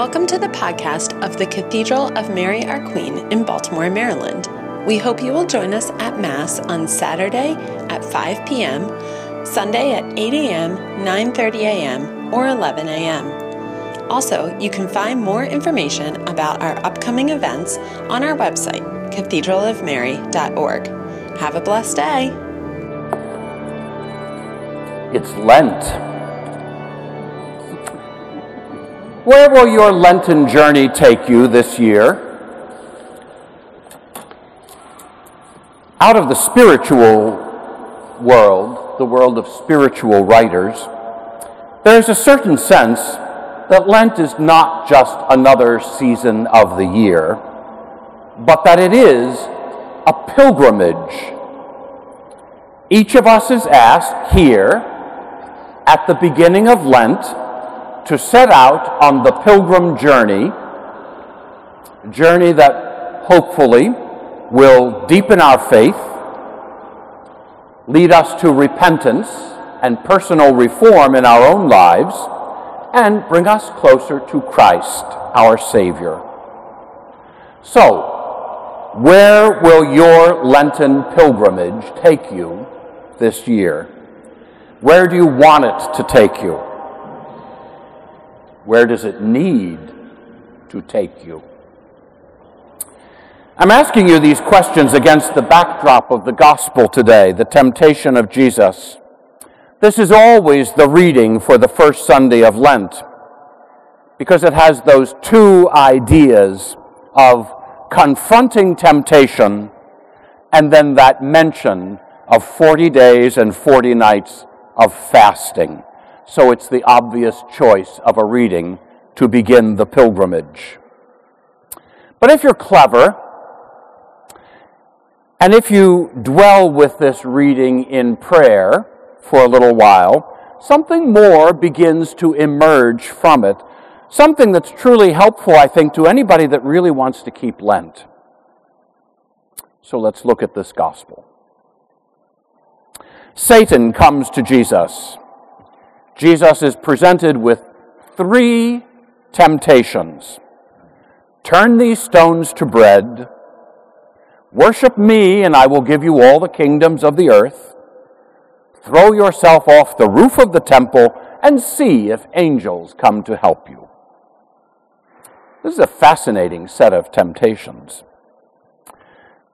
Welcome to the podcast of the Cathedral of Mary Our Queen in Baltimore, Maryland. We hope you will join us at Mass on Saturday at 5 p.m., Sunday at 8 a.m., 9:30 a.m., or 11 a.m. Also, you can find more information about our upcoming events on our website, cathedralofmary.org. Have a blessed day. It's Lent. Where will your Lenten journey take you this year? Out of the spiritual world, the world of spiritual writers, there's a certain sense that Lent is not just another season of the year, but that it is a pilgrimage. Each of us is asked here at the beginning of Lent to set out on the pilgrim journey, journey that hopefully will deepen our faith, lead us to repentance and personal reform in our own lives, and bring us closer to Christ, our Savior. So, where will your Lenten pilgrimage take you this year? Where do you want it to take you? Where does it need to take you? I'm asking you these questions against the backdrop of the gospel today, the temptation of Jesus. This is always the reading for the first Sunday of Lent because it has those two ideas of confronting temptation and then that mention of 40 days and 40 nights of fasting so it's the obvious choice of a reading to begin the pilgrimage. But if you're clever, and if you dwell with this reading in prayer for a little while, something more begins to emerge from it. Something that's truly helpful, I think, to anybody that really wants to keep Lent. So let's look at this gospel. Satan comes to Jesus Jesus is presented with three temptations Turn these stones to bread, worship me, and I will give you all the kingdoms of the earth. Throw yourself off the roof of the temple and see if angels come to help you. This is a fascinating set of temptations.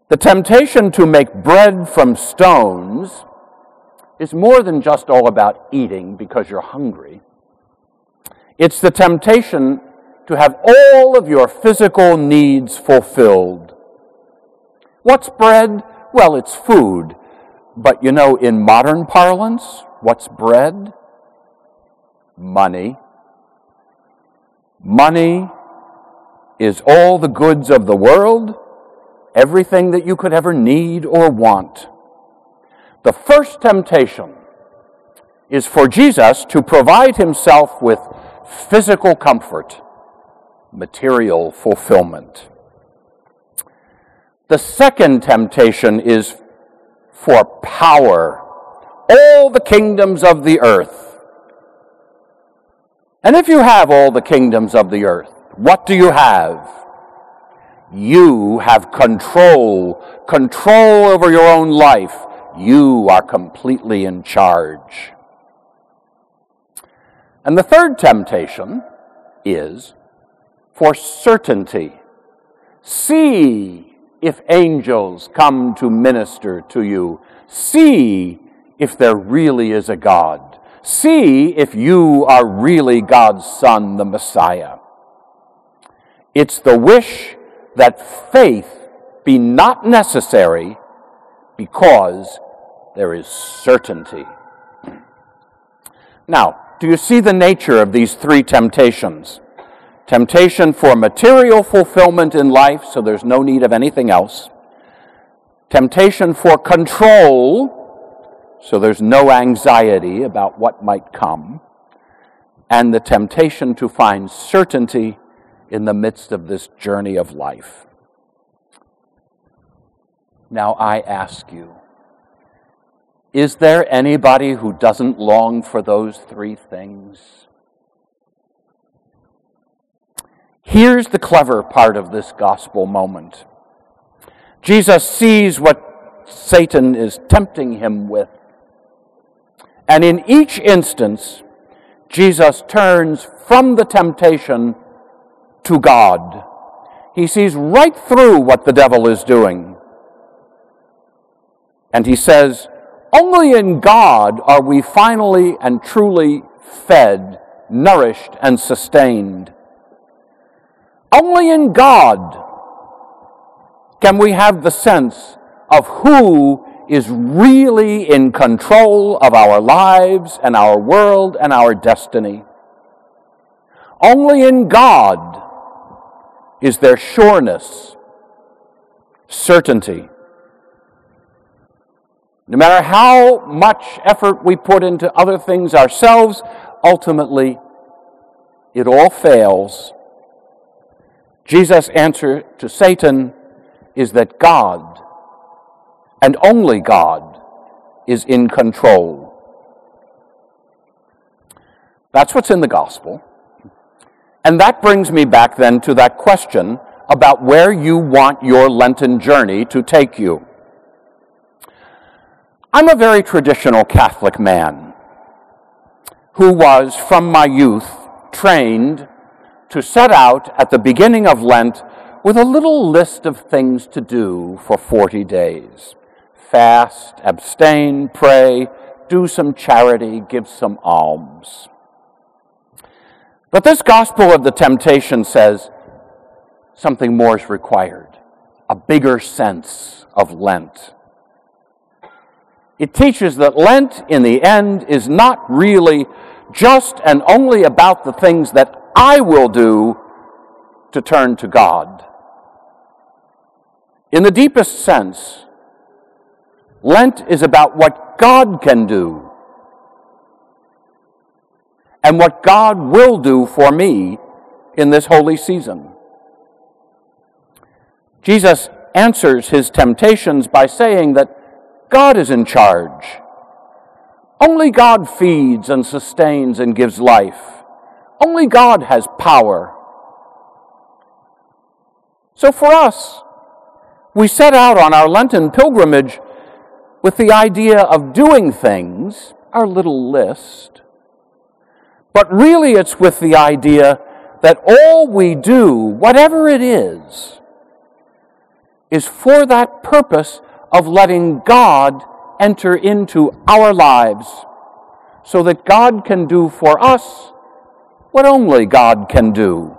The temptation to make bread from stones is more than just all about eating because you're hungry. It's the temptation to have all of your physical needs fulfilled. What's bread? Well, it's food. But you know, in modern parlance, what's bread? Money. Money is all the goods of the world, everything that you could ever need or want. The first temptation is for Jesus to provide himself with physical comfort, material fulfillment. The second temptation is for power, all the kingdoms of the earth. And if you have all the kingdoms of the earth, what do you have? You have control, control over your own life, you are completely in charge. And the third temptation is for certainty. See if angels come to minister to you. See if there really is a God. See if you are really God's Son, the Messiah. It's the wish that faith be not necessary because there is certainty. Now, do you see the nature of these three temptations? Temptation for material fulfillment in life, so there's no need of anything else. Temptation for control, so there's no anxiety about what might come. And the temptation to find certainty in the midst of this journey of life. Now I ask you, is there anybody who doesn't long for those three things? Here's the clever part of this gospel moment Jesus sees what Satan is tempting him with. And in each instance, Jesus turns from the temptation to God. He sees right through what the devil is doing. And he says, Only in God are we finally and truly fed, nourished, and sustained. Only in God can we have the sense of who is really in control of our lives and our world and our destiny. Only in God is there sureness, certainty. No matter how much effort we put into other things ourselves, ultimately it all fails. Jesus' answer to Satan is that God, and only God, is in control. That's what's in the gospel. And that brings me back then to that question about where you want your Lenten journey to take you. I'm a very traditional Catholic man who was, from my youth, trained to set out at the beginning of Lent with a little list of things to do for 40 days fast, abstain, pray, do some charity, give some alms. But this gospel of the temptation says something more is required, a bigger sense of Lent. It teaches that Lent, in the end, is not really just and only about the things that I will do to turn to God. In the deepest sense, Lent is about what God can do and what God will do for me in this holy season. Jesus answers his temptations by saying that God is in charge. Only God feeds and sustains and gives life. Only God has power. So for us, we set out on our Lenten pilgrimage with the idea of doing things, our little list, but really, it's with the idea that all we do, whatever it is, is for that purpose of letting God enter into our lives so that God can do for us what only God can do.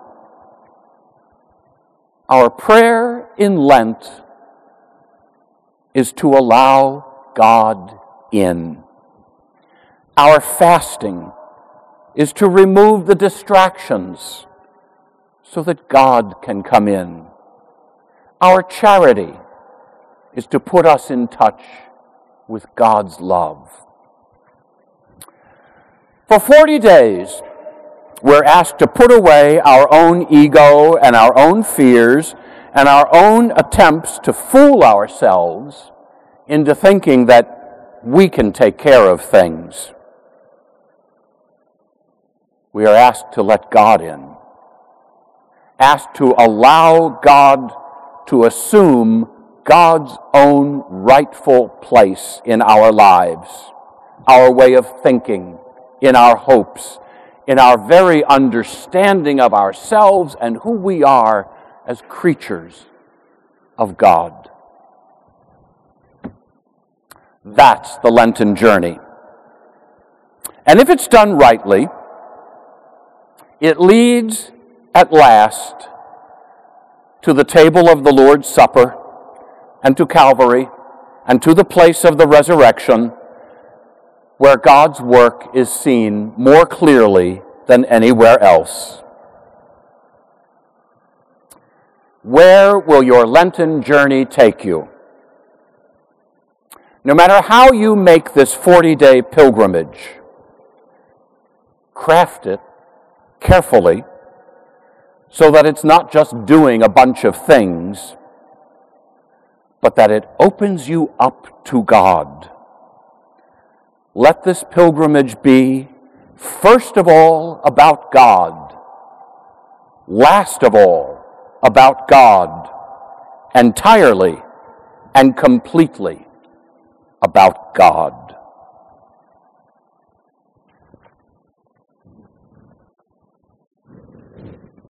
Our prayer in Lent is to allow God in. Our fasting is to remove the distractions so that God can come in. Our charity is to put us in touch with God's love. For 40 days, we're asked to put away our own ego and our own fears and our own attempts to fool ourselves into thinking that we can take care of things we are asked to let God in, asked to allow God to assume God's own rightful place in our lives, our way of thinking, in our hopes, in our very understanding of ourselves and who we are as creatures of God. That's the Lenten journey. And if it's done rightly, it leads at last to the table of the Lord's Supper and to Calvary and to the place of the resurrection where God's work is seen more clearly than anywhere else. Where will your Lenten journey take you? No matter how you make this 40 day pilgrimage, craft it carefully so that it's not just doing a bunch of things, but that it opens you up to God. Let this pilgrimage be, first of all, about God, last of all, about God, entirely and completely about God.